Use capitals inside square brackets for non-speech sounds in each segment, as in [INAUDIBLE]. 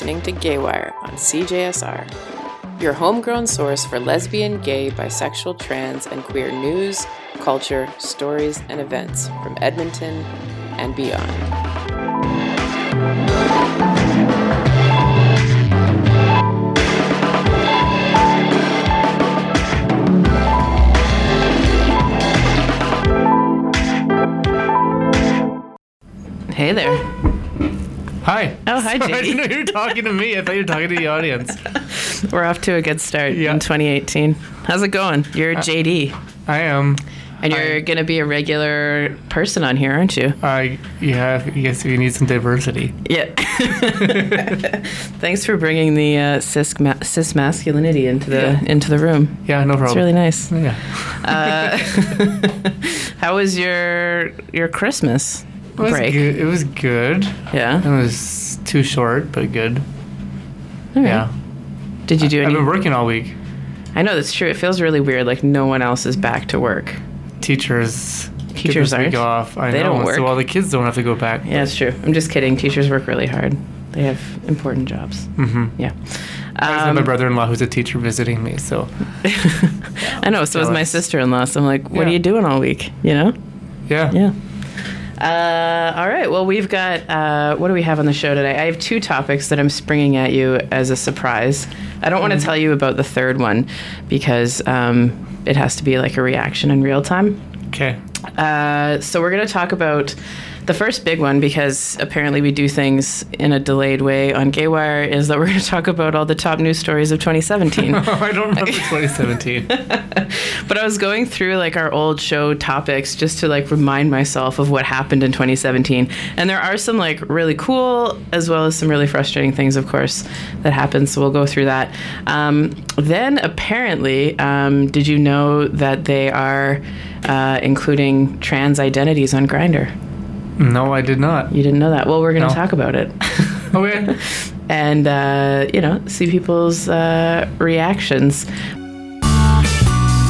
Listening to Gaywire on CJSR, your homegrown source for lesbian, gay, bisexual, trans, and queer news, culture, stories, and events from Edmonton and beyond. Hey there. Hi. Oh, hi, [LAUGHS] I didn't know you were talking to me. I thought you were talking to the audience. [LAUGHS] We're off to a good start Yeah. in 2018. How's it going? You're JD, I am. and you're going to be a regular person on here, aren't you? I yeah. I guess you need some diversity. Yeah. [LAUGHS] Thanks for bringing the uh, cis, ma- cis masculinity into the Yeah. into the room. Yeah, no problem. It's really nice. yeah. Uh, how was your your Christmas was break? good. It was good. Yeah. It was too short, but good. Right. Yeah. Did you do I've been working all week. I know that's true. It feels really weird. Like no one else is back to work. Teachers. Teachers aren't. off. I They know. don't work. So all the kids don't have to go back. Yeah, it's true. I'm just kidding. Teachers work really hard. They have important jobs. Mm-hmm. Yeah. I have Um, my brother-in-law who's a teacher visiting me. So [LAUGHS] I know. So is my sister-in-law. So I'm like, what are you doing all week? You know? yeah. Yeah. Uh, all right. Well, we've got. Uh, what do we have on the show today? I have two topics that I'm springing at you as a surprise. I don't want to tell you about the third one because um, it has to be like a reaction in real time. Okay. Uh, so we're going to talk about the first big one because apparently we do things in a delayed way on Gaywire. Is that we're going to talk about all the top news stories of 2017. [LAUGHS] I don't remember [LAUGHS] 2017. But I was going through like our old show topics just to like remind myself of what happened in 2017. And there are some like really cool as well as some really frustrating things, of course, that happened. So we'll go through that. Um, then apparently, um, did you know that they are uh, including trans identities on Grindr? No, I did not. You didn't know that? Well, we're going to No. talk about it. [LAUGHS] Okay. [LAUGHS] and uh, you know, see people's uh, reactions.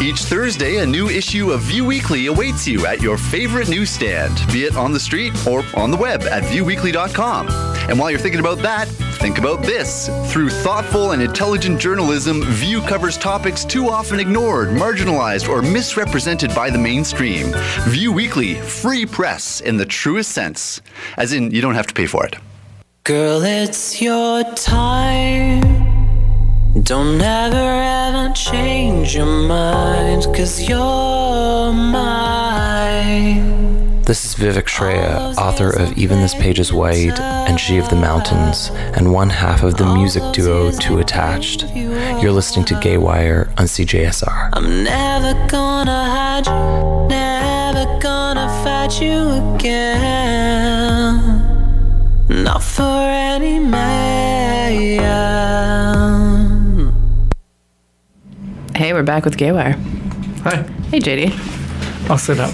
Each Thursday, a new issue of Vue Weekly awaits you at your favorite newsstand, be it on the street or on the web at vueweekly.com. And while you're thinking about that, think about this. Through thoughtful and intelligent journalism, Vue covers topics too often ignored, marginalized, or misrepresented by the mainstream. Vue Weekly, free press in the truest sense. As in, you don't have to pay for it. Girl, it's your time. Don't ever ever change your mind, cause you're mine. This is Vivek Shraya, author of Even This Page is White and She of the Mountains, and one half of the music duo Too Attached. You're listening to Gaywire on CJSR. I'm never gonna hide you, never gonna fight you again. Not for any man. Hey, we're back with Gaywire. Hi. Hey, JD. I'll sit up.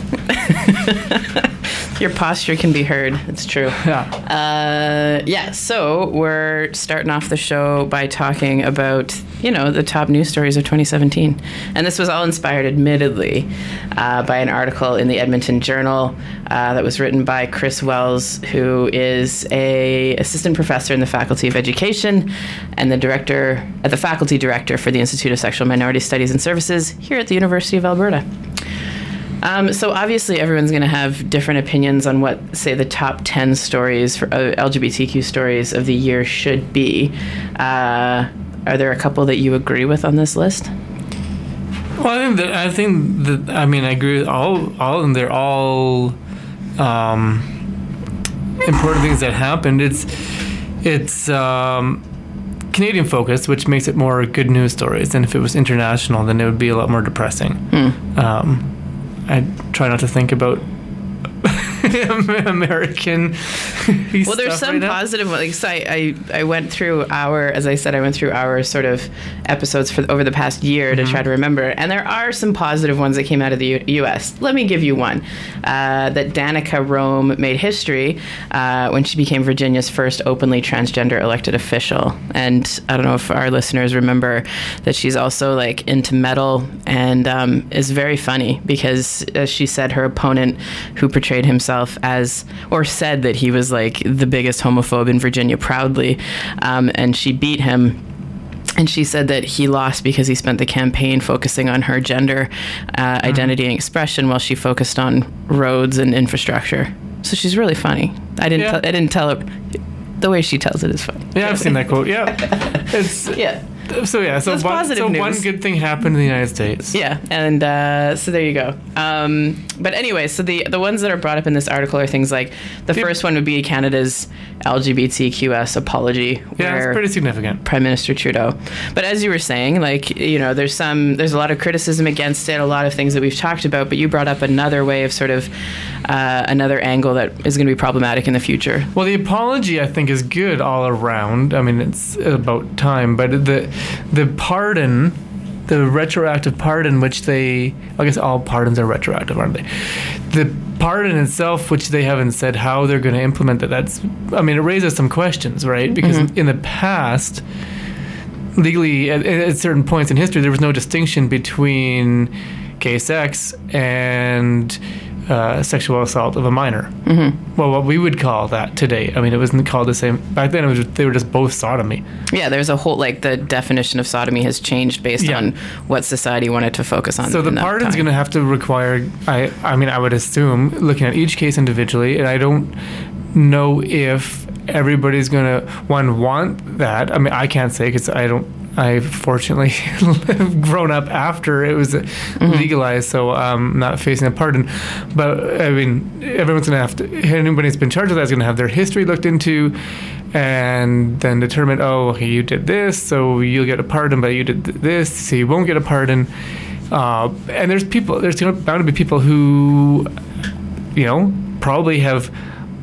[LAUGHS] Your posture can be heard. It's true. [LAUGHS] Yeah. Uh, yeah, so we're starting off the show by talking about, you know, the top news stories of 2017. And this was all inspired, admittedly, uh, by an article in the Edmonton Journal uh, that was written by Kris Wells, who is a assistant professor in the Faculty of Education and the director, uh, the faculty director for the Institute of Sexual Minority Studies and Services here at the University of Alberta. Um, so obviously, everyone's going to have different opinions on what, say, the top ten stories for uh, LGBTQ stories of the year should be. Uh, are there a couple that you agree with on this list? Well, I think that I think that I mean I agree with all all of them. They're all um, important things that happened. It's it's um, Canadian focused, which makes it more good news stories. And if it was international, then it would be a lot more depressing. Um, I try not to think about [LAUGHS] American. [LAUGHS] Well, there's some positive. Like, so I, I, I went through our, as I said, I went through our sort of episodes for over the past year to try to remember, and there are some positive ones that came out of the U- U.S. Let me give you one. Uh, that Danica Roem made history uh, when she became Virginia's first openly transgender elected official, and I don't know if our listeners remember that she's also like into metal and um, is very funny because, as she said, her opponent, who portrayed himself as or said that he was like the biggest homophobe in Virginia, proudly, um, and she beat him and she said that he lost because he spent the campaign focusing on her gender uh, identity and expression while she focused on roads and infrastructure. So she's really funny. I didn't. Yeah. Tell, I didn't tell her. The way she tells it is funny. Yeah, I've seen that quote. Yeah, [LAUGHS] it's Yeah. So yeah. So That's one, so one good thing happened in the United States. Yeah, and uh, so there you go. Um, but anyway, so the the ones that are brought up in this article are things like the first one would be Canada's LGBTQS apology, Yeah, it's pretty significant. Prime Minister Trudeau. But as you were saying, like you know, there's some there's a lot of criticism against it, a lot of things that we've talked about. But you brought up another way of sort of uh, another angle that is going to be problematic in the future. Well, the apology I think is good all around. I mean, it's about time, but the the pardon, the retroactive pardon, which they, I guess all pardons are retroactive, aren't they? The pardon itself, which they haven't said how they're going to implement that. That's, I mean, it raises some questions, right? Because mm-hmm. in the past, legally at, at certain points in history there was no distinction between case X and uh, sexual assault of a minor. Mm-hmm. Well, what we would call that today. I mean, it wasn't called the same back then. It was they were just both sodomy. Yeah, there's a whole like the definition of sodomy has changed based Yeah. on what society wanted to focus on. So the pardon's going to have to require. I I mean, I would assume looking at each case individually, and I don't know if everybody's going to one want that. I mean, I can't say because I don't. I fortunately have [LAUGHS] grown up after it was legalized, so I'm not facing a pardon. But I mean, everyone's going to have to. Anybody that's been charged with that is going to have their history looked into, and then determine. Oh, okay, you did this, so you'll get a pardon, but you did th- this, so you won't get a pardon. Uh, and there's people. There's bound to be people who, you know, probably have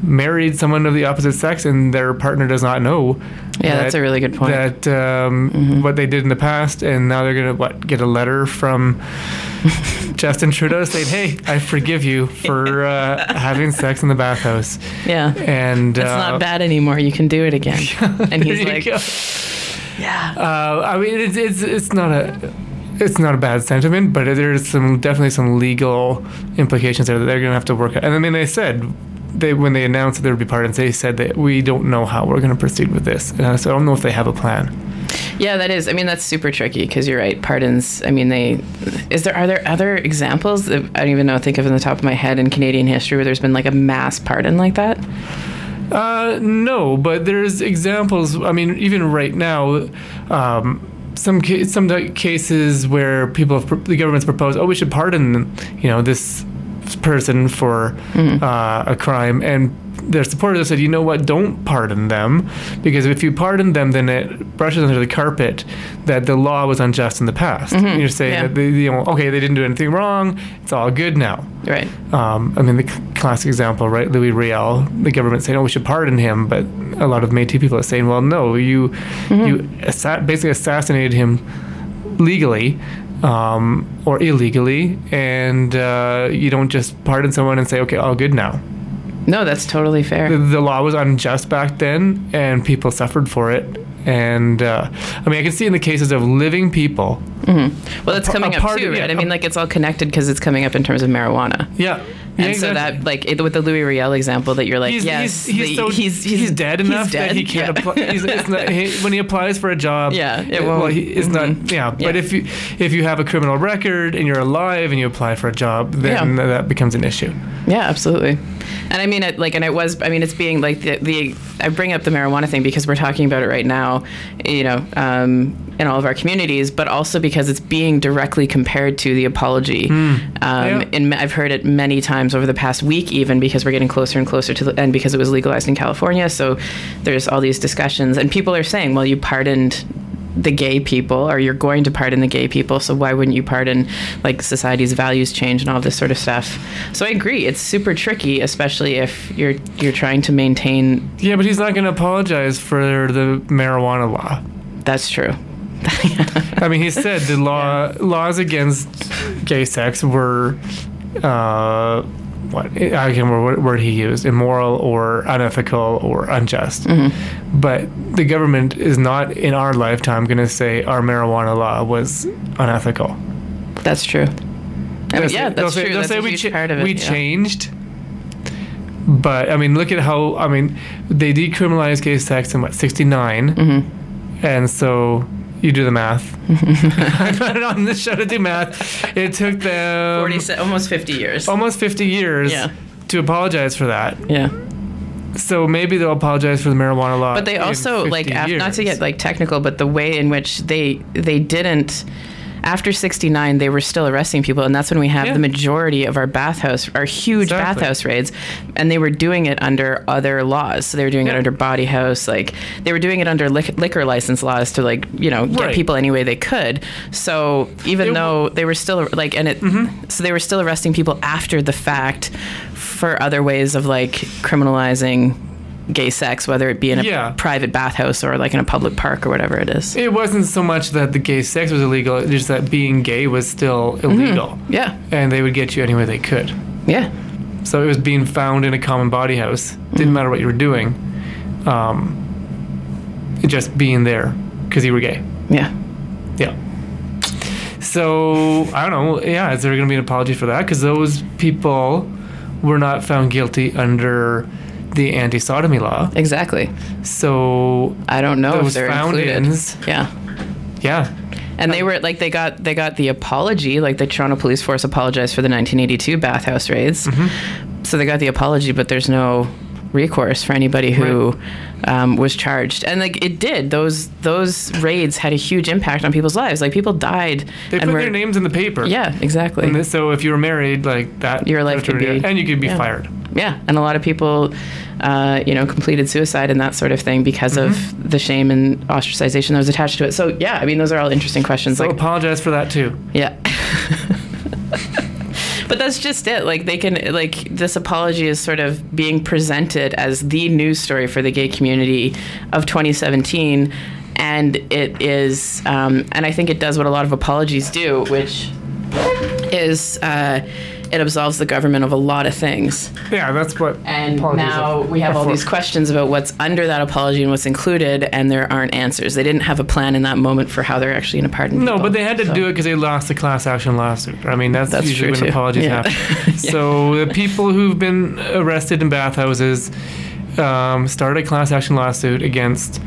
married someone of the opposite sex, and their partner does not know. Yeah, that's a really good point. That um, what they did in the past, and now they're gonna what get a letter from [LAUGHS] Justin Trudeau saying, "Hey, I forgive you for [LAUGHS] uh, having sex in the bathhouse." yeah. And It's uh, not bad anymore. You can do it again. [LAUGHS] and he's like, go. yeah. Uh, I mean, it's, it's it's not a it's not a bad sentiment, but there's some definitely some legal implications there that they're gonna have to work out. And I mean, they said they when they announced that there would be pardons, they said that we don't know how we're gonna proceed with this. And so I don't know if they have a plan. Yeah, that is. I mean, that's super tricky because you're right. Pardons. I mean, they. Is there are there other examples that I don't even know think of in the top of my head in Canadian history where there's been like a mass pardon like that? Uh, no, but there's examples. I mean, even right now, um, some ca- some cases where people have, the government's proposed, oh, we should pardon, you know, this person for uh, a crime, and their supporters said, you know what, don't pardon them, because if you pardon them, then it brushes under the carpet that the law was unjust in the past. And you're saying yeah. that they, you know, okay, they didn't do anything wrong, it's all good now. Right. Um, I mean, the c- classic example, right? Louis Riel, the government saying, "Oh, we should pardon him," but a lot of Métis people are saying, "Well, no, you you assa- basically assassinated him legally um, or illegally, and uh, you don't just pardon someone and say, okay, all good now." No, that's totally fair. The, the law was unjust back then, and people suffered for it. And uh, I mean, I can see in the cases of living people. Well, that's coming up too, right? yeah, I mean, like it's all connected because it's coming up in terms of marijuana. Yeah. And yeah, so that, like, it, with the Louis Riel example, that you're like, he's, yes, he's, he's, the- so, he's, he's, dead enough dead, that he can't yeah. apply. He's, it's not, he, when he applies for a job, Yeah, it well, won't- he, it's not. Mm-hmm. Yeah, but if you if you have a criminal record and you're alive and you apply for a job, then Yeah. that becomes an issue. Yeah, absolutely. And I mean, it, like, and it was. I mean, it's being like the, the. I bring up the marijuana thing because we're talking about it right now, you know, um, in all of our communities, but also because it's being directly compared to the apology. Um, Yeah. And I've heard it many times over the past week, even because we're getting closer and closer to the and because it was legalized in California. So there's all these discussions, and people are saying, well, you pardoned the gay people or you're going to pardon the gay people so why wouldn't you pardon like society's values change and all this sort of stuff? So i agree it's super tricky especially if you're you're trying to maintain Yeah, but he's not going to apologize for the marijuana law. that's true. [LAUGHS] I mean, he said the law laws against gay sex were uh, what I can't remember what word he used, immoral or unethical or unjust. Mm-hmm. But the government is not in our lifetime going to say our marijuana law was unethical. That's true. I mean, yeah, that's say- true. they'll That's say we cha- it. we yeah. changed. But I mean, look at how I mean they decriminalized gay sex in what '69, Mm-hmm. and so you do the math. I put it on this show to do math. It took them 40, se- almost 50 years. almost 50 years Yeah. to apologize for that. yeah. So maybe they'll apologize for the marijuana law. But they also 50 like af- not to get like technical, but the way in which they they didn't after 69 they were still arresting people and that's when we have Yeah. the majority of our bathhouse our huge Exactly. bathhouse raids and they were doing it under other laws so they were doing it under bawdy house like they were doing it under lic- liquor license laws to like you know get Right. people any way they could so even It though they were still like and it Mm-hmm. so they were still arresting people after the fact for other ways of like criminalizing gay sex whether it be in a Yeah. private bathhouse or like in a public park or whatever it is It wasn't so much that the gay sex was illegal, just that being gay was still illegal. yeah And they would get you any way they could. yeah So it was being found in a common bawdy house. Didn't matter what you were doing. Um, just being there because you were gay. yeah Yeah. So I don't know. Yeah, is there going to be an apology for that? Because those people were not found guilty under the anti-sodomy law. exactly So i don't know if they're included yeah yeah, And they were like they got they got the apology, like the Toronto Police Force apologized for the 1982 bathhouse raids. Mm-hmm. So they got the apology, but there's no recourse for anybody who um, was charged. And like it did, those those raids had a huge impact on people's lives. Like people died. they and put were, their names in the paper. Yeah, exactly. And this, so if you were married, like that, Your life could be- and you could be yeah. fired. yeah, and a lot of people, uh, you know, completed suicide and that sort of thing because Mm-hmm. of the shame and ostracization that was attached to it. So yeah, I mean, those are all interesting questions. So like apologize for that too. Yeah. [LAUGHS] but that's just it. Like they can like this apology is sort of being presented as the news story for the gay community of 2017 and it is um, and I think it does what a lot of apologies do, which is uh, it absolves the government of a lot of things. Yeah, that's what. And now we have all these questions about what's under that apology and what's included, and there aren't answers. They didn't have a plan in that moment for how they're actually going to pardon No, people. but they had to So- do it because they lost the class action lawsuit. I mean, that's, That's usually when too. apologies Yeah. happen. [LAUGHS] So the people who've been arrested in bathhouses um, started a class action lawsuit against,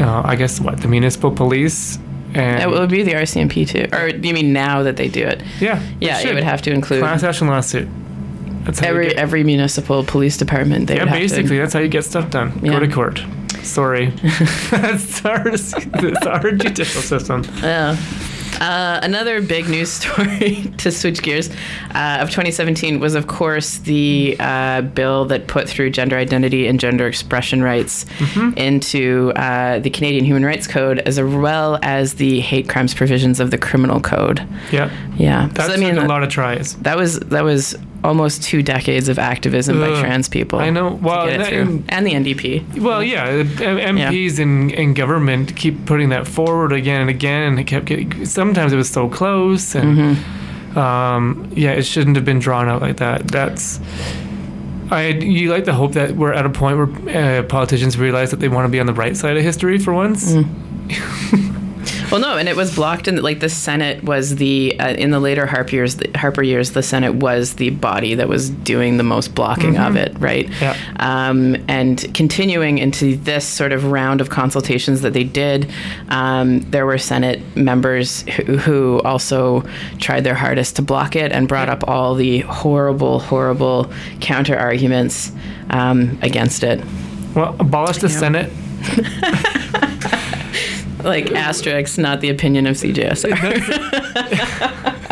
uh, I guess, what the municipal police and It would be the RCMP too, or you mean now that they do it? yeah, Yeah, it would have to include class action lawsuit. That's how you every get- every municipal police department. They yeah, basically To, that's how you get stuff done. Yeah. Go to court. Sorry, that's our that's our judicial system. yeah. Uh, another big news [LAUGHS] story to switch gears uh, of 2017 was, of course, the uh, bill that put through gender identity and gender expression rights Mm-hmm. into uh, the Canadian Human Rights Code, as well as the hate crimes provisions of the Criminal Code. Yeah, Yeah, that's so, I mean, a lot of tries. that was that was almost two decades of activism by trans people. I know. Well, that- through. and the NDP. Well, yeah, uh, MPs in, in government keep putting that forward again and again, and it kept getting. Sometimes it was so close, and Mm-hmm. um, yeah, it shouldn't have been drawn out like that. That's. I you like to hope that we're at a point where uh, politicians realize that they want to be on the right side of history for once. Mm-hmm. [LAUGHS] Well, no, and it was blocked in like the Senate was the uh, in the later Harper years. The, Harper years, the Senate was the body that was doing the most blocking of it, right? Mm-hmm. Yeah. Um, and continuing into this sort of round of consultations that they did, um, there were Senate members who, who also tried their hardest to block it and brought up all the horrible, horrible counter arguments um, against it. Well, abolish the Senate. [LAUGHS] Like asterisks, not the opinion of CJSR.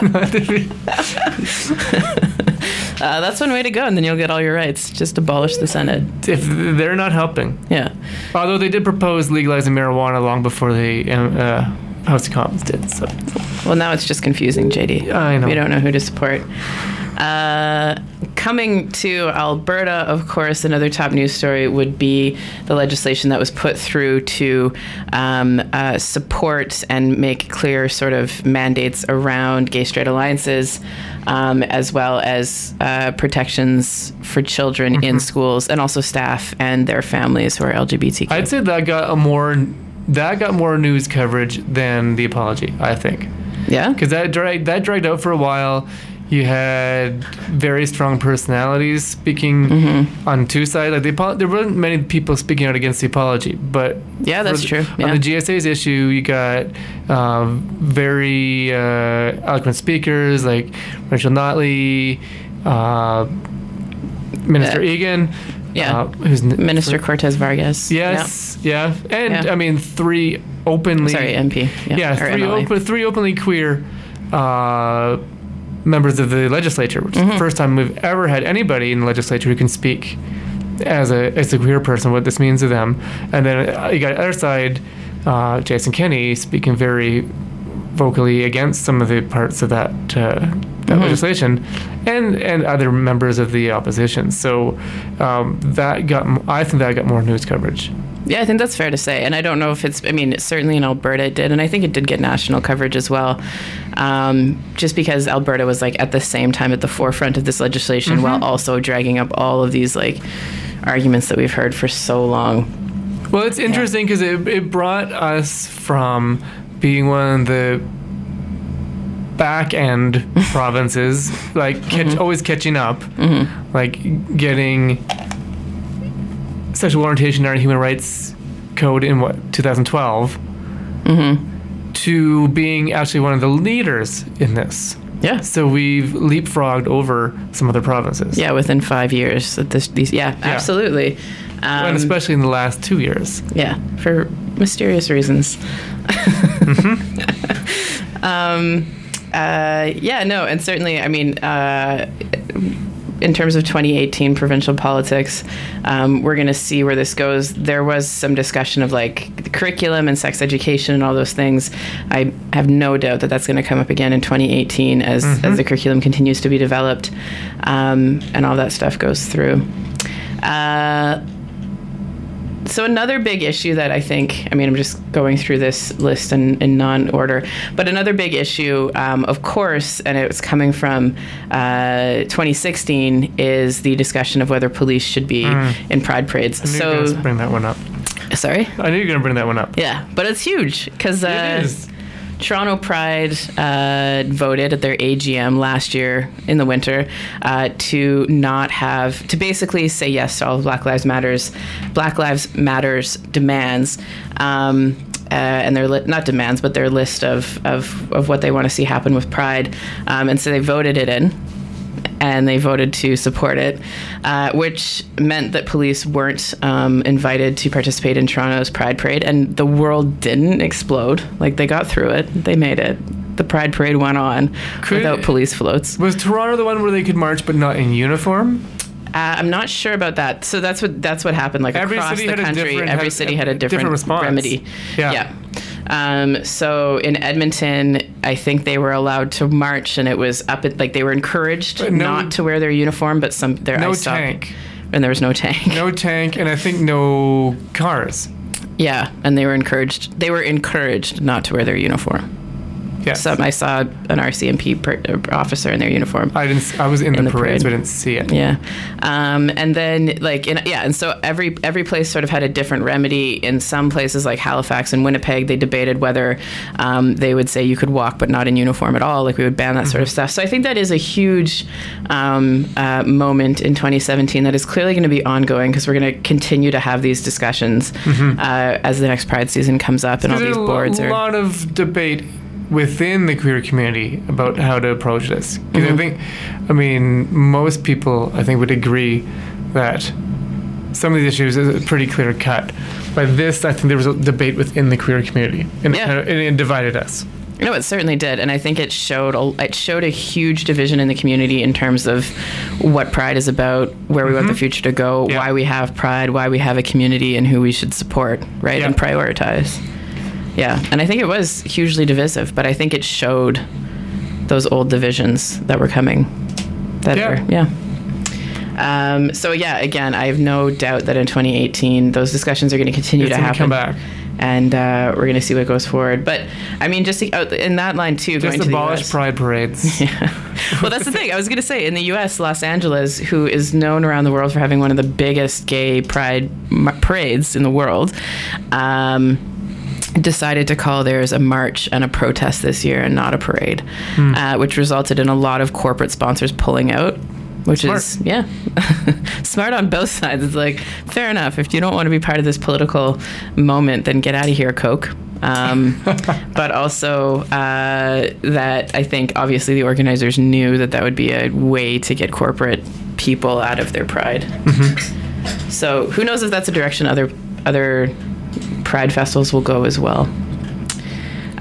[LAUGHS] [LAUGHS] Uh, that's one way to go, and then you'll get all your rights. Just abolish the Senate. if they're not helping, Yeah. although they did propose legalizing marijuana long before the um, uh, House of Commons did. So Well, now it's just confusing, JD. I know. We don't know who to support. Uh, coming to Alberta, of course, another top news story would be the legislation that was put through to um, uh, support and make clear sort of mandates around gay straight alliances, um, as well as uh, protections for children in schools and also staff and their families who are LGBTQ. I'd say that got a more that got more news coverage than the apology. I think yeah. because that dragged that dragged out for a while. You had very strong personalities speaking Mm-hmm. on two sides. Like the there weren't many people speaking out against the apology, but Yeah, that's for true. the- On the GSA's issue, you got um, very uh, eloquent speakers like Rachel Notley, uh, Minister Yeah. Eggen, Yeah. uh, who's Minister Cortes-Vargas. Yes, yeah, and Yeah. I mean three openly. Sorry, MP. Yeah, Yeah, three, open, three openly queer uh, members of the legislature, which Mm-hmm. is the first time we've ever had anybody in the legislature who can speak as a as a queer person what this means to them. And then uh, you got the other side, uh, Jason Kenney speaking very vocally against some of the parts of that uh, that Mm-hmm. legislation, and and other members of the opposition. So um, that got I think that got more news coverage. Yeah, I think that's fair to say. And I don't know if it's, I mean, certainly in Alberta it did. And I think it did get national coverage as well. Um, just because Alberta was like at the same time at the forefront of this legislation while mm-hmm. also dragging up all of these like arguments that we've heard for so long. Well, it's interesting because it, it brought us from being one of the back end [LAUGHS] provinces, like catch, mm-hmm. always catching up, mm-hmm. like getting sexual orientation in our human rights code in what 2012, to being actually one of the leaders in this. Yeah. So we've leapfrogged over some other provinces. Yeah, within five years this, these, yeah, absolutely. Um, And especially in the last two years. Yeah, for mysterious reasons. [LAUGHS] um, uh, yeah, no, and certainly, I mean, uh, in terms of 2018 provincial politics, um, we're going to see where this goes. There was some discussion of like the curriculum and sex education and all those things. I have no doubt that that's going to come up again in 2018 as, as the curriculum continues to be developed um, and all that stuff goes through. Uh, so another big issue that I think, I mean, I'm just going through this list in, in non-order, but another big issue, um, of course, and it's coming from uh, 2016, is the discussion of whether police should be in pride parades. I knew you were So, bring that one up. sorry. I knew you were going to bring that one up. Yeah, but it's huge because uh, it is. Toronto Pride uh, voted at their AGM last year in the winter uh, to not have to basically say yes to all of Black Lives Matters, Black Lives Matters demands. Um, uh, and their li- not demands, but their list of, of, of what they want to see happen with Pride, um, and so they voted it in and they voted to support it, uh, which meant that police weren't um, invited to participate in Toronto's Pride Parade, and the world didn't explode. Like they got through it, they made it. The Pride Parade went on Could- without police floats. Was Toronto the one where they could march but not in uniform? I'm not sure about that. So that's what that's what happened. Like Every across the country, every had city had a different, different response. remedy. Yeah. Yeah. Um, so in Edmonton, I think they were allowed to march, and it was up at like they were encouraged no- not to wear their uniform, but some their No I saw- tank. and there was no tank. No [LAUGHS] tank, and I think no cars. Yeah, and they were encouraged. They were encouraged not to wear their uniform. Yes. So I saw an RCMP per, uh, officer in their uniform. I didn't. I was in, In the, the parade, so I didn't see it. Yeah, um, and then like in, yeah, and so every every place sort of had a different remedy. In some places like Halifax and Winnipeg, they debated whether um, they would say you could walk but not in uniform at all. Like we would ban that sort of stuff. So I think that is a huge um, uh, moment in 2017 that is clearly going to be ongoing because we're going to continue to have these discussions uh, as the next Pride season comes up and all these boards are. lot of debate within the queer community about how to approach this. Because Mm-hmm. I think, I mean, most people I think would agree that some of these issues is pretty clear cut. But this, I think there was a debate within the queer community, and, Yeah. it, it divided us. No, it certainly did, and I think it showed a, it showed a huge division in the community in terms of what Pride is about, where we want the future to go, Mm-hmm. Yeah. why we have Pride, why we have a community, and who we should support, right, Yeah. and prioritize. Yeah, and I think it was hugely divisive, but I think it showed those old divisions that were coming. that Yeah. are yeah. Um, so yeah, again, I have no doubt that in 2018 those discussions are going to continue It's to happen. come back. and uh, we're going to see what goes forward. But I mean, just to, out in that line too, going Just to the abolish US. pride parades. [LAUGHS] Yeah. well, that's the thing. I was going to say in the U.S., Los Angeles, who is known around the world for having one of the biggest gay pride parades in the world, um, decided to call theirs a march and a protest this year and not a parade, uh, which resulted in a lot of corporate sponsors pulling out. Which is Smart. yeah, [LAUGHS] smart on both sides. It's like fair enough. If you don't want to be part of this political moment, then get out of here, Coke. Um, [LAUGHS] but also uh, that I think obviously the organizers knew that that would be a way to get corporate people out of their pride. So who knows if that's a direction other other pride festivals will go as well.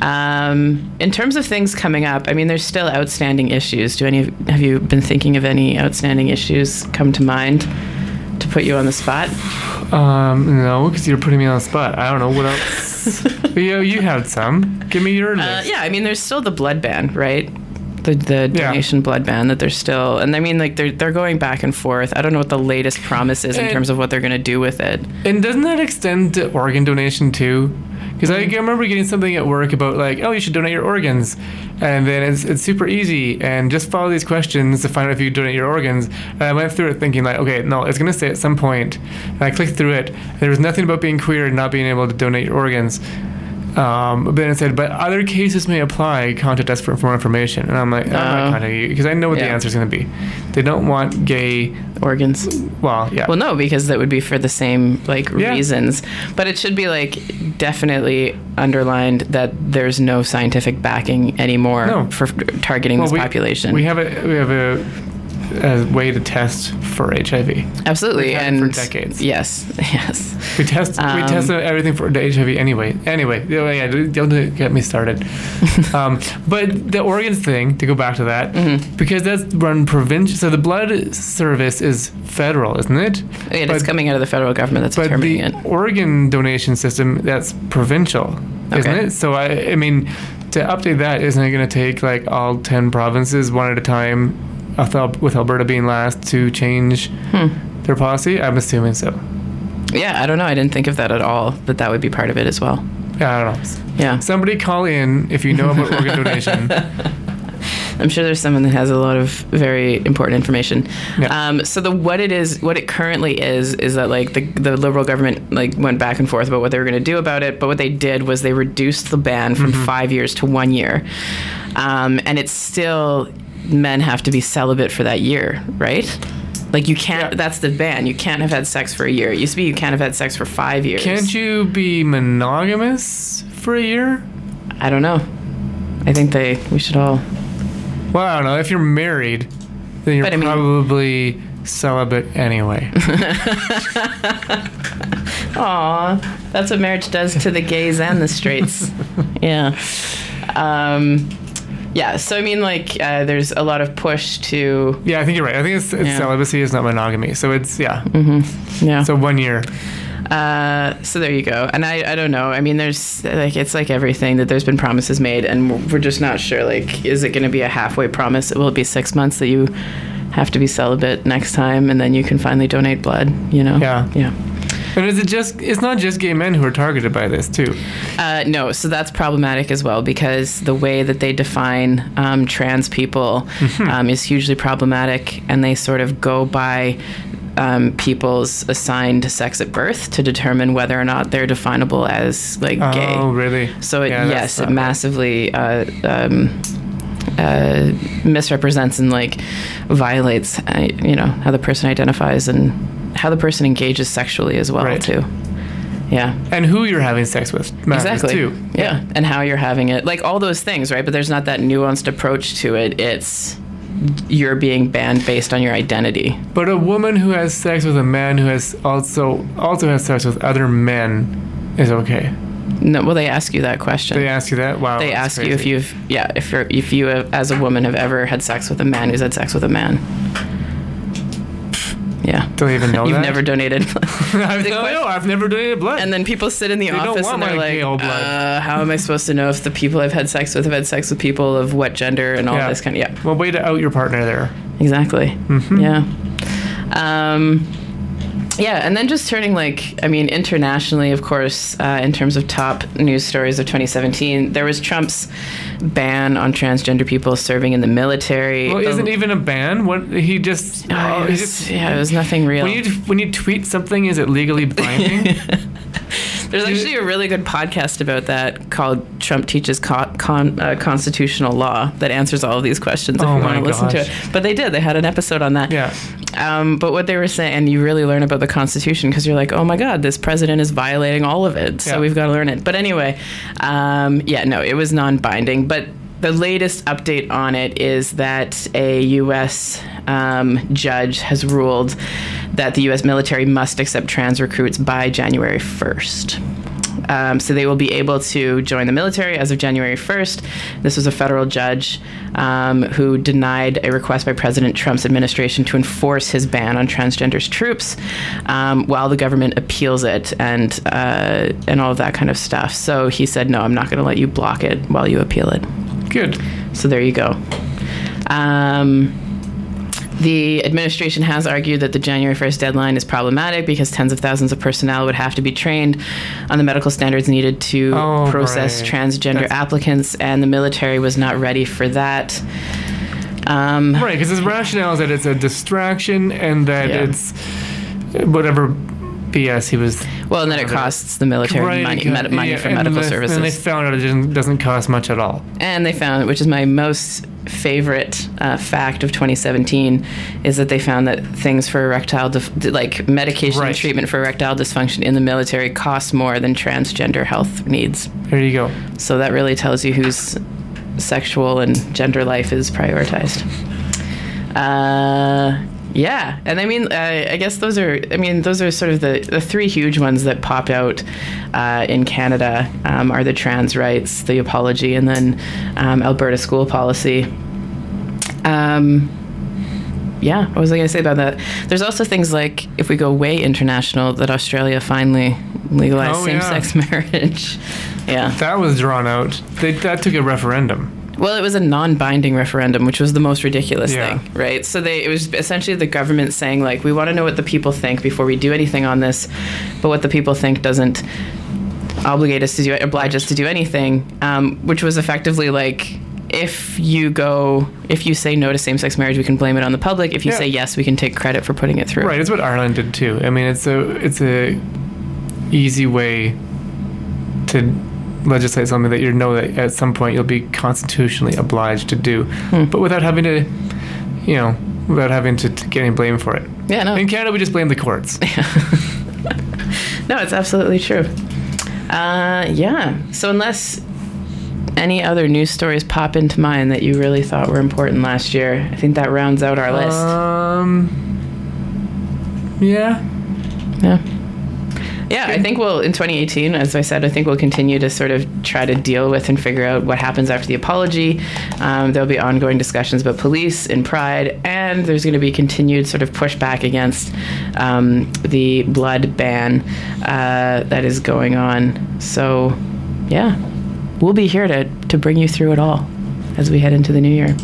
Um, in terms of things coming up, I mean, there's still outstanding issues. Do any of, have you been thinking of any outstanding issues come to mind to put you on the spot? Um, no, because you're putting me on the spot. I don't know what else. [LAUGHS] you, you had some. Give me your list. Uh, yeah, I mean, there's still the blood ban, right? The the Yeah. donation blood ban that they're still, and I mean, like they're they're going back and forth. I don't know what the latest promise is in terms of what they're going to do with it. And doesn't that extend to organ donation too? Because I remember getting something at work about like, oh, you should donate your organs, and then it's, it's super easy and just follow these questions to find out if you donate your organs. And I went through it thinking like, okay, no, it's gonna say at some. And I clicked through it. There was nothing about being queer and not being able to donate your organs. Um, but then it said, but other cases may apply. Contact us for more information. And I'm like, I'm Oh. not contacting you because I know what the answer is gonna be. They don't want gay. Organs. Well, yeah. Well, no, because that would be for the same like Yeah. reasons. But it should be like definitely underlined that there's no scientific backing anymore No. for targeting Well, this we, population. We have a we have a, a way to test for HIV. Absolutely, we've had it and for decades. Yes, [LAUGHS] yes. We test we Um, test everything for the HIV anyway. Anyway, yeah, don't get me started. [LAUGHS] um, but the organs thing, to go back to that, Mm-hmm. because that's run provincial. So the blood service is federal, isn't it? It But- is coming out of the federal government that's But determining the it. organ donation system that's provincial, isn't it? So I, I mean, to update that, isn't it going to take like all ten provinces one at a time, with Alberta being last, to change Hmm. their policy? I'm assuming so. Yeah, I don't know. I didn't think of that at all. That that would be part of it as well. Yeah, I don't know. Yeah, Somebody call in if you know about [LAUGHS] organ donation. I'm sure there's someone that has a lot of very important information. Yeah. Um, so the what it is, what it currently is, is that like the the liberal government like went back and forth about what they were going to do about it. But what they did was they reduced the ban from Mm-hmm. five years to one year, um, and it's still men have to be celibate for that year, right? Like you can't. Yeah. That's the ban. You can't have had sex for a year. It used to be you can't have had sex for five years. Can't you be monogamous for a year? I don't know. I think they. We should all. Well, I don't know. If you're married, then you're I mean- probably celibate anyway. [LAUGHS] Aw, that's what marriage does to the gays and the straights. [LAUGHS] yeah. Um, yeah. So I mean, like, uh, there's a lot of push to. yeah, I think you're right. I think it's, it's Yeah. celibacy is not monogamy. So it's yeah. Yeah. So one year. Uh, so there you go. And I, I don't know. I mean, there's like it's like everything that there's been promises made, and we're just not sure. Like, is it going to be a halfway promise? Will it be six months that you have to be celibate next time, and then you can finally donate blood? You know? Yeah. Yeah. And is it just? It's not just gay men who are targeted by this too. Uh, no, so that's problematic as well because the way that they define um, trans people um, is hugely problematic, and they sort of go by um, people's assigned sex at birth to determine whether or not they're definable as like gay. Oh, really? So it, Yeah, yes, it massively uh, um, uh, misrepresents and like violates, uh, you know, how the person identifies and how the person engages sexually as well Right. too. Yeah. And who you're having sex with matters Exactly. too. Yeah. And how you're having it. Like all those things, right? But there's not that nuanced approach to it. It's you're being banned based on your identity. But a woman who has sex with a man who has also also has sex with other men is okay. No, well, they ask you that question. They ask you that. Wow. They ask you if you've, yeah, if you're, if you have, as a woman have ever had sex with a man who's had sex with a man. Yeah. Do they even know You've that? never donated. I've, no, no, I've never donated blood. and then people sit in the don't office and they're like, blood. uh, how am I supposed to know if the people I've had sex with have had sex with people of what gender and all Yeah. this kind of yeah. well, way to out your partner there. Exactly. Mm-hmm. Yeah. Um, yeah, and then just turning like, I mean, internationally, of course, uh, in terms of top news stories of 2017, there was Trump's ban on transgender people serving in the military. Well, The- isn't even a ban. What he just, Oh, oh, he just yeah, it was nothing real. When you when you tweet something, is it legally binding? [LAUGHS] There's actually a really good podcast about that called Trump Teaches Co- Con- uh, Constitutional Law that answers all of these questions if Oh you want to listen to it. But they did. They had an episode on that. yeah. Um, but what they were saying, and you really learn about the Constitution because you're like, oh my God, this president is violating all of it. So Yeah. we've got to learn it. But anyway, um, yeah, no, it was non binding. But the latest update on it is that a U.S. Um, judge has ruled that the U.S. military must accept trans recruits by January 1st. Um, so they will be able to join the military as of January 1st. This was a federal judge um, who denied a request by President Trump's administration to enforce his ban on transgenders troops um, while the government appeals it and uh, and all of that kind of stuff. So he said, no, I'm not going to let you block it while you appeal it. Good. So there you go. Um, the administration has argued that the January 1st deadline is problematic because tens of thousands of personnel would have to be trained on the medical standards needed to Oh, process right. transgender That's- applicants, and the military was not ready for that. Um, Right, because his rationale is that it's a distraction and that Yeah. it's whatever BS he was. well, and then it costs the military Right, money, money yeah, for medical the- services. And they found out it doesn't, doesn't cost much at all. And they found, which is my most favorite uh, fact of 2017, is that they found that things for erectile, dif- like medication Right. treatment for erectile dysfunction in the military costs more than transgender health needs. There you go. So that really tells you whose sexual and gender life is prioritized. Uh, yeah, and I mean, uh, I guess those are. I mean, those are sort of the the three huge ones that pop out uh, in Canada um, are the trans rights, the apology, and then um, Alberta school policy. Um, yeah, what was I going to say about that? There's also things like if we go way international, that Australia finally legalized Oh, same-sex [LAUGHS] marriage. Yeah. That was drawn out. They, that took a referendum. Well, it was a non-binding referendum, which was the most ridiculous Yeah. thing, right? So they it was essentially the government saying like, we want to know what the people think before we do anything on this, but what the people think doesn't obligate us to do oblige us to do anything, um, which was effectively like. If you go, if you say no to same-sex marriage, we can blame it on the public. If you Yeah. say yes, we can take credit for putting it through. Right, it's what Ireland did too. I mean, it's a it's a easy way to legislate something that you know that at some point you'll be constitutionally obliged to do, Hmm. but without having to, you know, without having to, to get any blame for it. Yeah, no. In Canada, we just blame the courts. Yeah. [LAUGHS] No, it's absolutely true. Uh, yeah. So unless any other news stories pop into mind that you really thought were important last year, I think that rounds out our list. Um. Yeah. yeah. Yeah, I think we'll in 2018, as I said, I think we'll continue to sort of try to deal with and figure out what happens after the apology. Um, there'll be ongoing discussions about police and pride, and there's going to be continued sort of pushback against um, the blood ban uh, that is going on. So, yeah, we'll be here to to bring you through it all as we head into the new year.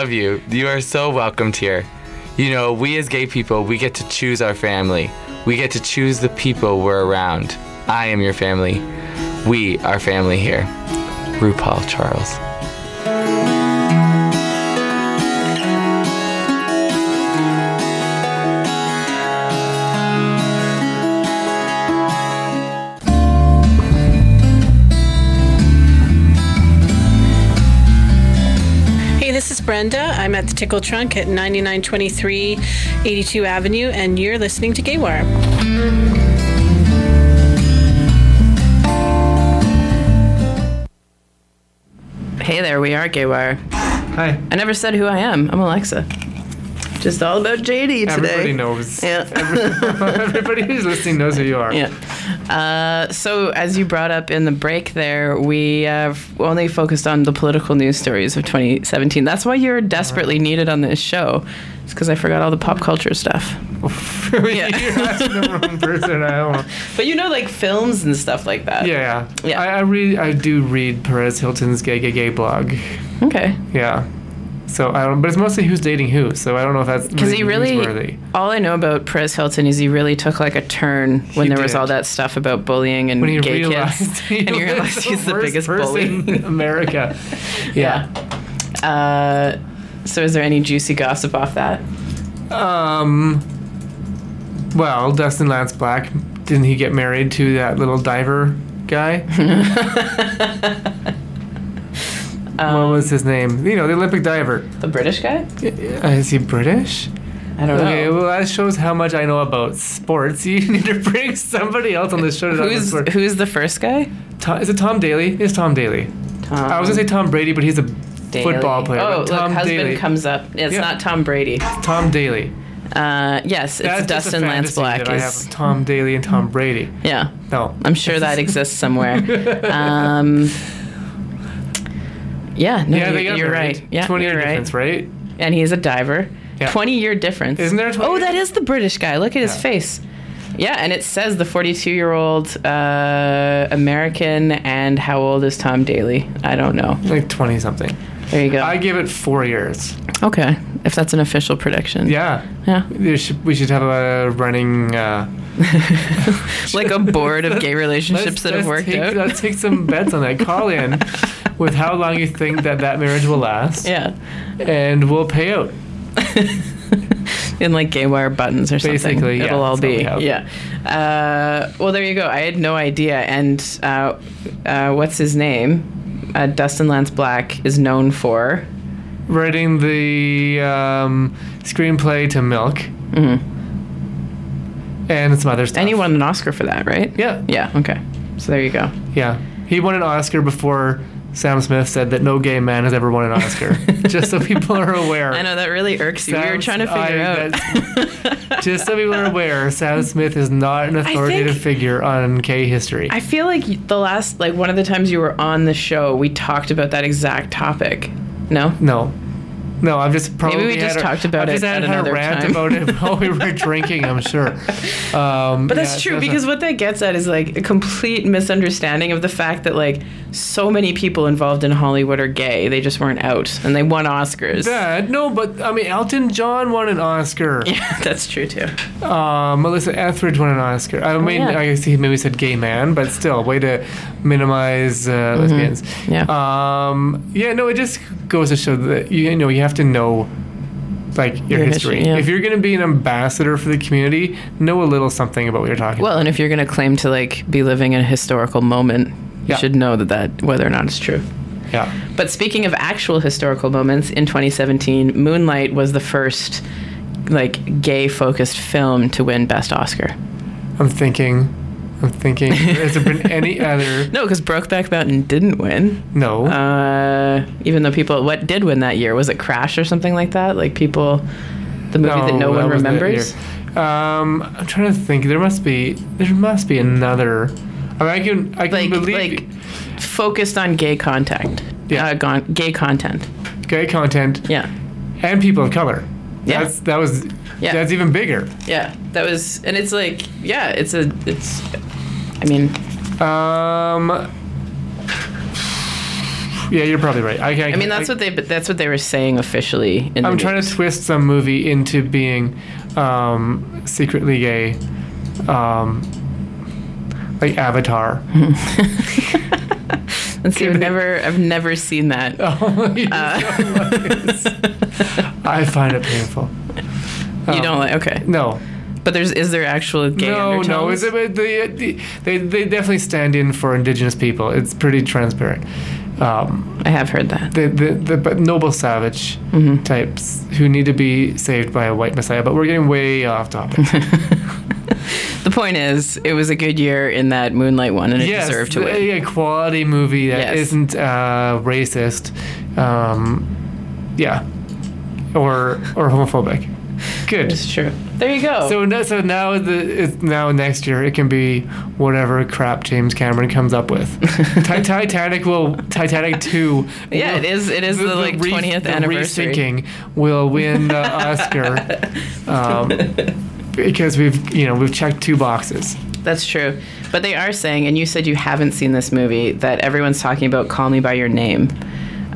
Love you. You are so welcomed here. You know, we as gay people, we get to choose our family. We get to choose the people we're around. I am your family. We are family here. RuPaul Charles. Brenda. I'm at the Tickle Trunk at 9923 82 Avenue, and you're listening to Gay Wire. Hey there, we are Gaywire. Hi. I never said who I am. I'm Alexa. Just all about JD today. Everybody knows. Yeah. [LAUGHS] Everybody who's listening knows who you are. Yeah. Uh, so, as you brought up in the break there, we have only focused on the political news stories of 2017. That's why you're desperately needed on this show. It's because I forgot all the pop culture stuff. [LAUGHS] You're asking the wrong [LAUGHS] person. I don't know. But you know, like films and stuff like that. Yeah, yeah. Yeah. I, I read. I do read Perez Hilton's gay gay gay blog. Okay. Yeah. So I don't. But it's mostly who's dating who. So I don't know if that's Because he really, newsworthy. all I know about Perez Hilton is he really took like a turn when He there was all that stuff about bullying and gay kids, [LAUGHS] and he realized he's the worst biggest bully. in America. [LAUGHS] Yeah. Uh, so, is there any juicy gossip off that? Um. Well, Dustin Lance Black didn't he get married to that little diver guy? [LAUGHS] what was his name? You know, the Olympic diver. The British guy? Is he British? I don't Okay, know. well that shows how much I know about sports. [LAUGHS] You need to bring somebody else on this show to talk about Who's sport. who's the first guy? Tom, is it Tom Daley? It's Tom Daley. Tom I was gonna say Tom Brady, but he's a football player. Oh, look, husband Daley. comes up. It's Yeah. not Tom Brady. Tom Daley. Uh, yes, it's That's Dustin Lance Black. that I have Tom Daley and Tom Brady. yeah. No, I'm sure that exists somewhere. [LAUGHS] Um, yeah, no, yeah, you're, you're right. Yeah, twenty year right. difference, right? And he's a diver. Yeah. 20 year difference. Isn't there a 20 Oh, that is the British guy. Look at his Yeah. face. Yeah, and it says the 42 year old uh, American. And how old is Tom Daley? I don't know. Like twenty something. There you go. I give it four years. okay, if that's an official prediction. Yeah, Yeah. Should, we should have a running. Uh, [LAUGHS] Like a board of gay relationships that have worked take, out. Let's take some bets on that. Call in [LAUGHS] with how long you think that that marriage will last, Yeah. and we'll pay out. [LAUGHS] in like gay wire buttons or something. Basically, yeah, It'll all be. we. Yeah. Uh, well, there you go. I had no idea. And uh, uh, what's his name? Uh, Dustin Lance Black is known for. Writing the um, screenplay to Milk, and some other stuff. And he won an Oscar for that, right? Yeah, Yeah. Okay. So there you go. yeah. He won an Oscar before Sam Smith said that no gay man has ever won an Oscar. [LAUGHS] Just so people are aware. I know that really irks you. we were trying to figure I- out. [LAUGHS] Just so people are aware, Sam Smith is not an authoritative think- figure on gay history. I feel like the last, like one of the times you were on the show, we talked about that exact topic. No. no. No, I've just probably we just a- talked about I've just it had at a another rant time. about it [LAUGHS] while we were drinking. I'm sure. Um, But that's true because what that gets at is like a complete misunderstanding of the fact that like so many people involved in Hollywood are gay. They just weren't out and they won Oscars. that no, but I mean, Elton John won an Oscar. [LAUGHS] Yeah, that's true too. Um, Melissa Etheridge won an Oscar. I mean, Oh, yeah. I guess he maybe said gay man, but still, way to minimize uh, lesbians. Mm-hmm. Yeah. Um, yeah, no, it just goes to show that you, you know you have to know like your, Your history. history, yeah. If you're going to be an ambassador for the community, know a little something about what you're talking. Well, and if you're going to claim to like be living in a historical moment, you Yeah. should know that that whether or not it's true. Yeah. But speaking of actual historical moments, in 2017, Moonlight was the first like gay focused film to win best Oscar. I'm thinking. I'm thinking. has there been any [LAUGHS] other? No, because Brokeback Mountain didn't win. No. Uh, even though people, what did win that year? Was it Crash or something like that? Like people, the movie that no one remembers. Um, I'm trying to think. There must be. There must be another. I mean, I can. I can Like, believe. like focused on gay content. Yeah. Uh, gon- gay content. gay content Yeah. and people of color. Yeah. That's that was Yeah. that's even bigger. Yeah. That was, and it's like, yeah, it's a, it's, I mean, Um Yeah, you're probably right. I, I, I mean, that's what they, that's what they were saying officially. In I'm trying to twist some movie into being um, secretly gay. Um, like Avatar. [LAUGHS] And see, I've never, I've never seen that. [LAUGHS] Oh, Uh. [LAUGHS] I find it painful. you don't like, okay. No, But there's, is there actual gay no, undertones? no. It's, it, they, they, they definitely stand in for indigenous people. It's pretty transparent. Um, I have heard that. the, the, the but noble savage Mm-hmm. types who need to be saved by a white messiah. But we're getting way off topic. [LAUGHS] The point is, it was a good year in that Moonlight won, and it yes, deserved to win. a quality movie that Yes. not uh, racist, um, yeah, or or homophobic. Good. It's true. There you go. So no- so now the it's now next year it can be whatever crap James Cameron comes up with. [LAUGHS] Ti- Titanic will Titanic two. Yeah, will- it is- it is the, like, 20th the anniversary. resinking will win the [LAUGHS] Oscar um, because we've you know we've checked two boxes. That's true. But they are saying, and you said you haven't seen this movie, that everyone's talking about Call Me By Your Name,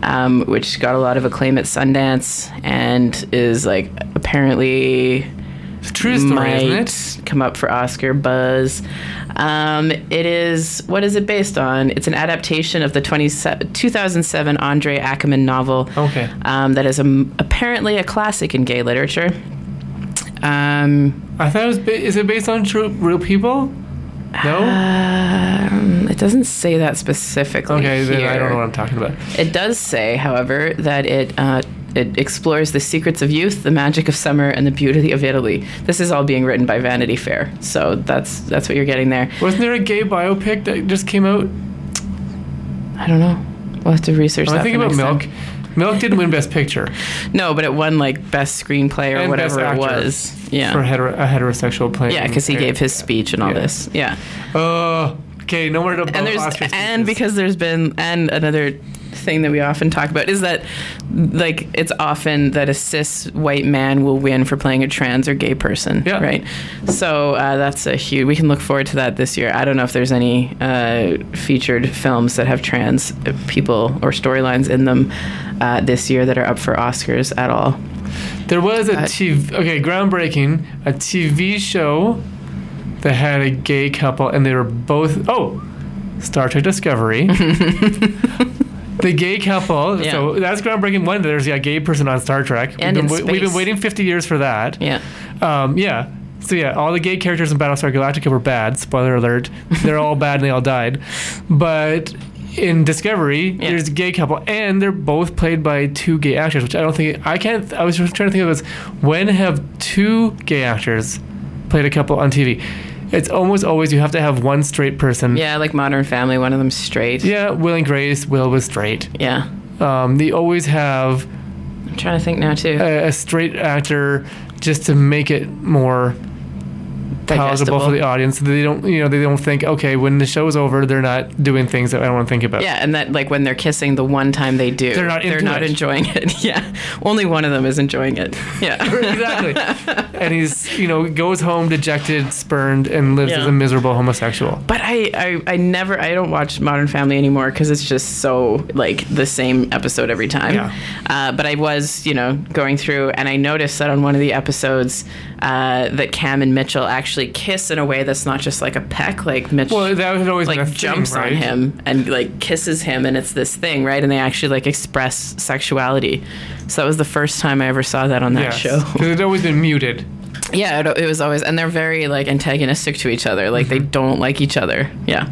um, which got a lot of acclaim at Sundance and is like apparently It's a true story, might isn't it? come up for Oscar buzz. Um, it is, what is it based on? It's an adaptation of the 20, 2007 Andre Aciman novel Okay. um, that is a, apparently a classic in gay literature. Um, I thought it was. Ba- is it based on true real people? No. um, it doesn't say that specifically. okay, then I don't know what I'm talking about. It does say, however, that it uh, it explores the secrets of youth, the magic of summer, and the beauty of Italy. This is all being written by Vanity Fair, so that's that's what you're getting there. Wasn't there a gay biopic that just came out? I don't know. We'll have to research I that. think for about Milk. time. Milk didn't win Best Picture No, but it won like best screenplay or And whatever it was. Yeah. for hetero- a heterosexual play. yeah, because he gave his speech and all Yeah. this. Yeah. Oh, okay. No more to and there's Oscar and speeches. because there's been and another thing that we often talk about is that like it's often that a cis white man will win for playing a trans or gay person Yeah. right so uh, that's a huge we can look forward to that this year i don't know if there's any uh, featured films that have trans people or storylines in them uh, this year that are up for oscars at all There was a Uh, TV, okay, groundbreaking, a TV show that had a gay couple, and they were both oh, Star Trek Discovery. [LAUGHS] the gay couple, Yeah. so that's groundbreaking. One, there's a gay person on Star Trek. And we've, in been, we've been waiting 50 years for that. yeah Um, yeah. So yeah, all the gay characters in Battlestar Galactica were bad. Spoiler alert. [LAUGHS] They're all bad and they all died. But in Discovery, Yeah. there's a gay couple, and they're both played by two gay actors, which I don't think I can't. I was just trying to think of this: when have two gay actors played a couple on TV? It's almost always you have to have one straight person. yeah like modern family one of them straight Yeah, Will and Grace. Will was straight. yeah Um, they always have i'm trying to think now too a, a straight actor just to make it more palatable for the audience. So they don't, you know, they don't think, okay, when the show's over, they're not doing things that I don't want to think about. Yeah, and that like when they're kissing, the one time they do, They're not into it. enjoying it. [LAUGHS] Yeah, only one of them is enjoying it. [LAUGHS] Yeah, exactly. and he's, you know, goes home dejected, spurned, and lives Yeah. as a miserable homosexual. but I, I, I never, I don't watch Modern Family anymore because it's just so like the same episode every time. Yeah. Uh, but I was, you know, going through, and I noticed that on one of the episodes uh, that Cam and Mitchell actually kiss in a way that's not just like a peck, like Mitch. Well, that had always like thing, jumps right? on him and like kisses him and it's this thing right and they actually like express sexuality so that was the first time i ever saw that on that Yes. show Because it's always been muted. yeah it, it was always and they're very like antagonistic to each other like they Mm-hmm. don't like each other yeah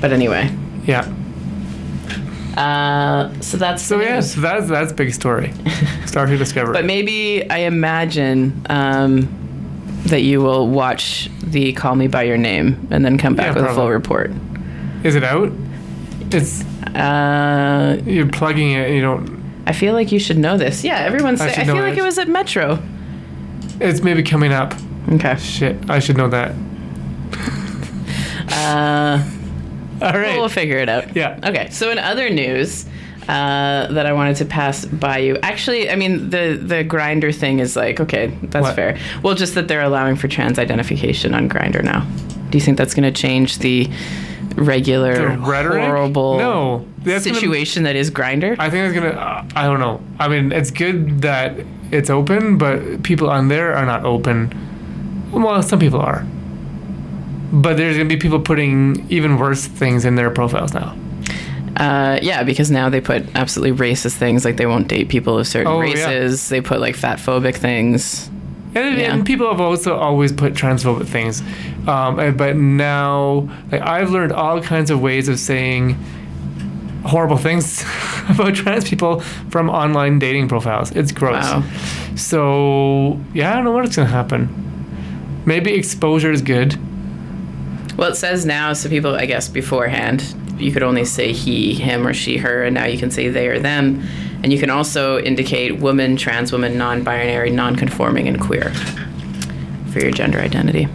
but anyway Yeah. Uh so that's So the yeah, so that's that's big story. [LAUGHS] Star Trek Discovery. but maybe i imagine um that you will watch the call me by your name and then come back Yeah, with a full report Is it out? It's uh you're plugging it. You don't. i feel like you should know this yeah everyone's I I, I feel like it. it was at metro It's maybe coming up. okay Shit, I should know that. [LAUGHS] uh All right. We'll figure it out. Yeah. Okay. So in other news uh, that I wanted to pass by you, actually, I mean the the Grindr thing is like okay, that's What? fair. Well, just that they're allowing for trans identification on Grindr now. Do you think that's going to change the regular The horrible No, that's gonna- situation that is Grindr? I think it's gonna. Uh, I don't know. I mean, it's good that it's open, but people on there are not open. Well, some people are, but there's gonna be people putting even worse things in their profiles now. Uh, yeah, because now they put absolutely racist things like they won't date people of certain Oh, yeah. races. They put like fat phobic things. And, Yeah. and people have also always put transphobic things, um, but now like I've learned all kinds of ways of saying horrible things [LAUGHS] about trans people from online dating profiles. It's gross. Wow. So yeah, I don't know what's gonna happen. Maybe exposure is good. Well, it says now, so people, I guess, beforehand, you could only say he, him, or she, her, and now you can say they or them. And you can also indicate woman, trans woman, non binary, non conforming, and queer for your gender identity.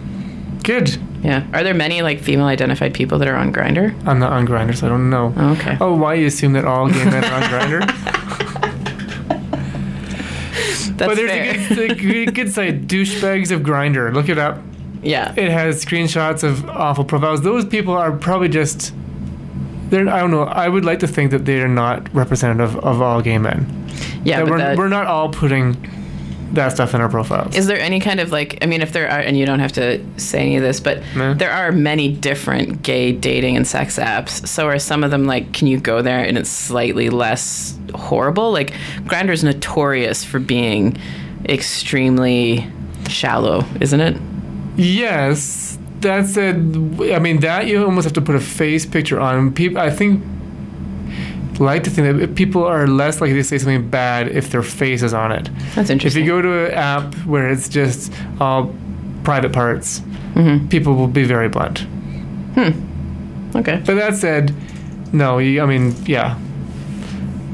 Good. Yeah. Are there many like female identified people that are on Grindr? I'm not on Grindr, so I don't know. Oh, okay. Oh, why you assume that all gay men are on Grindr? [LAUGHS] [LAUGHS] That's but there's fair. a good, a good, good site, douchebags of Grindr. Look it up. Yeah. It has screenshots of awful profiles. Those people are probably just. They're, I don't know. I would like to think that they are not representative of all gay men. Yeah. That but we're, that- we're not all putting that stuff in our profiles. Is there any kind of like, I mean, if there are, and you don't have to say any of this, but Nah. there are many different gay dating and sex apps. So are some of them like, can you go there and it's slightly less horrible? Like, Grindr's notorious for being extremely shallow, isn't it? Yes, that said, I mean that you almost have to put a face picture on. People, I think, like to think that people are less likely to say something bad if their face is on it. That's interesting. If you go to an app where it's just all private parts, Mm-hmm. people will be very blunt. Hmm. okay. But that said, no, you, I mean, yeah.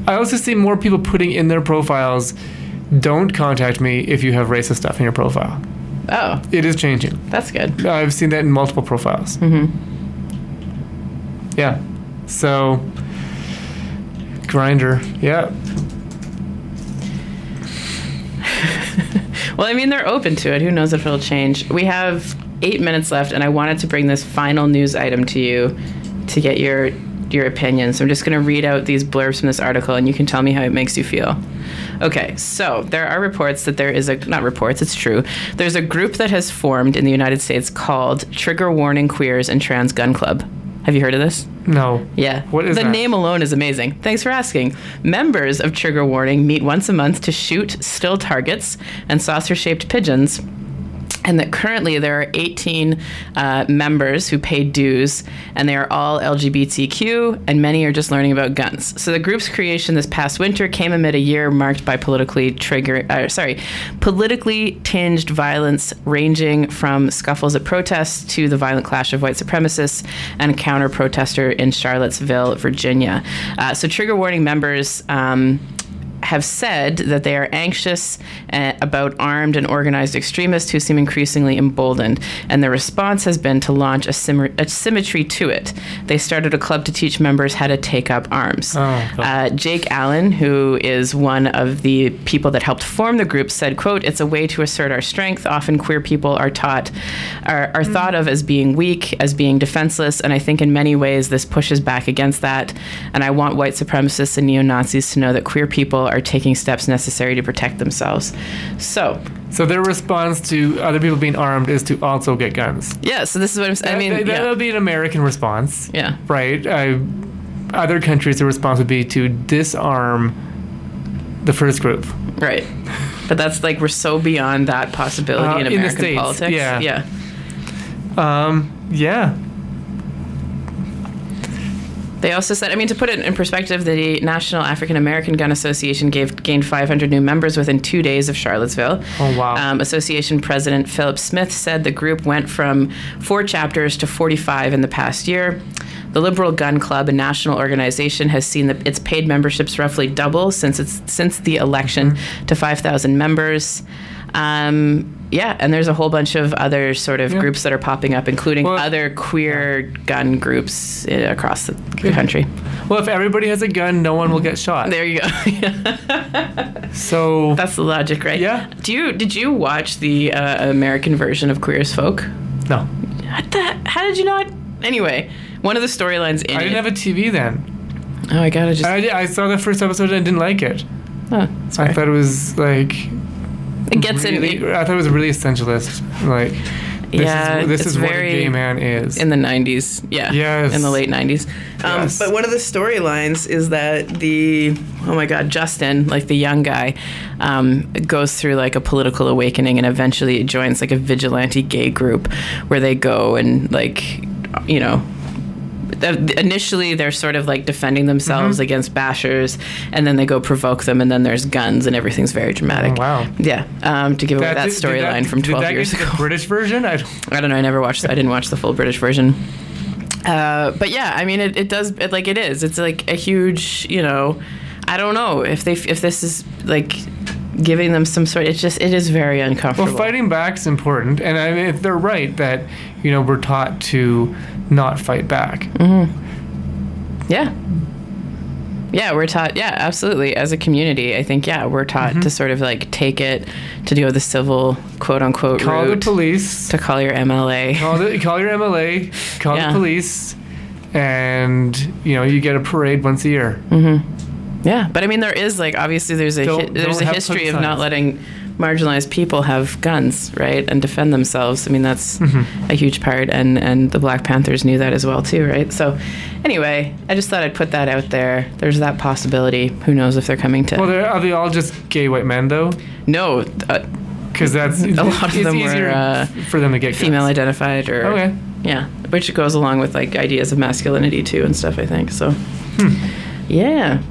I also see more people putting in their profiles. Don't contact me if you have racist stuff in your profile. Oh, It is changing. that's good. I've seen that in multiple profiles. Mm-hmm. Yeah. So, Grindr. Yeah. [LAUGHS] Well, I mean, they're open to it. Who knows if it'll change? We have eight minutes left, and I wanted to bring this final news item to you to get your your opinion. So I'm just going to read out these blurbs from this article, and you can tell me how it makes you feel. Okay, so there are reports that there is a not reports, it's true. There's a group that has formed in the United States called Trigger Warning Queers and Trans Gun Club. Have you heard of this? No. Yeah. What is the that? name alone is amazing. Thanks for asking. Members of Trigger Warning meet once a month to shoot still targets and saucer shaped pigeons. And that currently there are 18 uh, members who pay dues, and they are all LGBTQ, and many are just learning about guns. So the group's creation this past winter came amid a year marked by politically trigger, uh, sorry, politically tinged violence, ranging from scuffles at protests to the violent clash of white supremacists and a counter protester in Charlottesville, Virginia. Uh, so trigger warning members. Um, have said that they are anxious uh, about armed and organized extremists who seem increasingly emboldened, and the response has been to launch a, symmer- a symmetry to it. They started a club to teach members how to take up arms. Oh, cool. Uh, Jake Allen, who is one of the people that helped form the group, said, "quote It's a way to assert our strength. Often queer people are taught, are, are thought of as being weak, as being defenseless, and I think in many ways this pushes back against that. And I want white supremacists and neo Nazis to know that queer people are taking steps necessary to protect themselves. So, So their response to other people being armed is to also get guns. yeah. So this is what I'm. saying. I mean, that, yeah. that'll be an American response, yeah. right? Uh, other countries, the response would be to disarm the first group. Right. But that's like we're so beyond that possibility Uh, in in American States, politics. yeah. Yeah. Um, yeah. They also said, I mean, to put it in perspective, the National African American Gun Association gave gained 500 new members within two days of Charlottesville. Oh, wow. Um, Association President Philip Smith said the group went from four chapters to 45 in the past year. The Liberal Gun Club, a national organization, has seen the, its paid memberships roughly double since its since the election Mm-hmm. to 5,000 members. Um, yeah, and there's a whole bunch of other sort of Yeah. groups that are popping up, including Well- other queer gun groups uh, across the country. Well, if everybody has a gun, no one will get shot. There you go. [LAUGHS] [LAUGHS] So That's the logic, right? Yeah. Do you did you watch the uh, American version of Queer as Folk? no, What the? How did you not? Anyway, one of the storylines in I didn't have a TV then. oh, I gotta just. I, I saw the first episode and didn't like it. oh, I thought it was like it gets really, in I thought it was really essentialist. Like this Yeah, is this is what a gay man is. in the 90s. Yeah. Yes. In the late 90s. Um, Yes. But one of the storylines is that the, oh my God, Justin, like the young guy, um, goes through like a political awakening and eventually joins like a vigilante gay group where they go and like, you know, initially they're sort of like defending themselves Mm-hmm. against bashers and then they go provoke them and then there's guns and everything's very dramatic. Oh, wow. Yeah. Um, to give away that did- storyline from 12 did that years ago. The [LAUGHS] British version. I don't, I don't know. I never watched. I didn't watch the full British version. Uh, but yeah, I mean, it, it does. It, like it is. It's like a huge. You know, I don't know if they if this is like giving them some sort. It's just it is very uncomfortable. Well, fighting back is important, and I mean, if they're right that you know we're taught to not fight back. Mm-hmm. Yeah. Yeah, we're taught. Yeah, absolutely. As a community, I think yeah, we're taught Mm-hmm. to sort of like take it to go the civil quote unquote Call the police. to call your MLA. Call the call your MLA. Call Yeah. the police, and you know you get a parade once a year. Yeah, but I mean, there is like obviously there's a Don't- hi- there's don't a history of not letting marginalized people have guns, right, and defend themselves. I mean, that's Mm-hmm. a huge part, and and the Black Panthers knew that as well too, right? So, anyway, I just thought I'd put that out there. There's that possibility. Who knows if they're coming to? Well, they're, they all just gay white men though? no, uh, Because that's A [LAUGHS] lot of them were, uh, for them to get female guns. identified or Okay. yeah, which goes along with like ideas of masculinity too and stuff. I think so. Hmm. Yeah.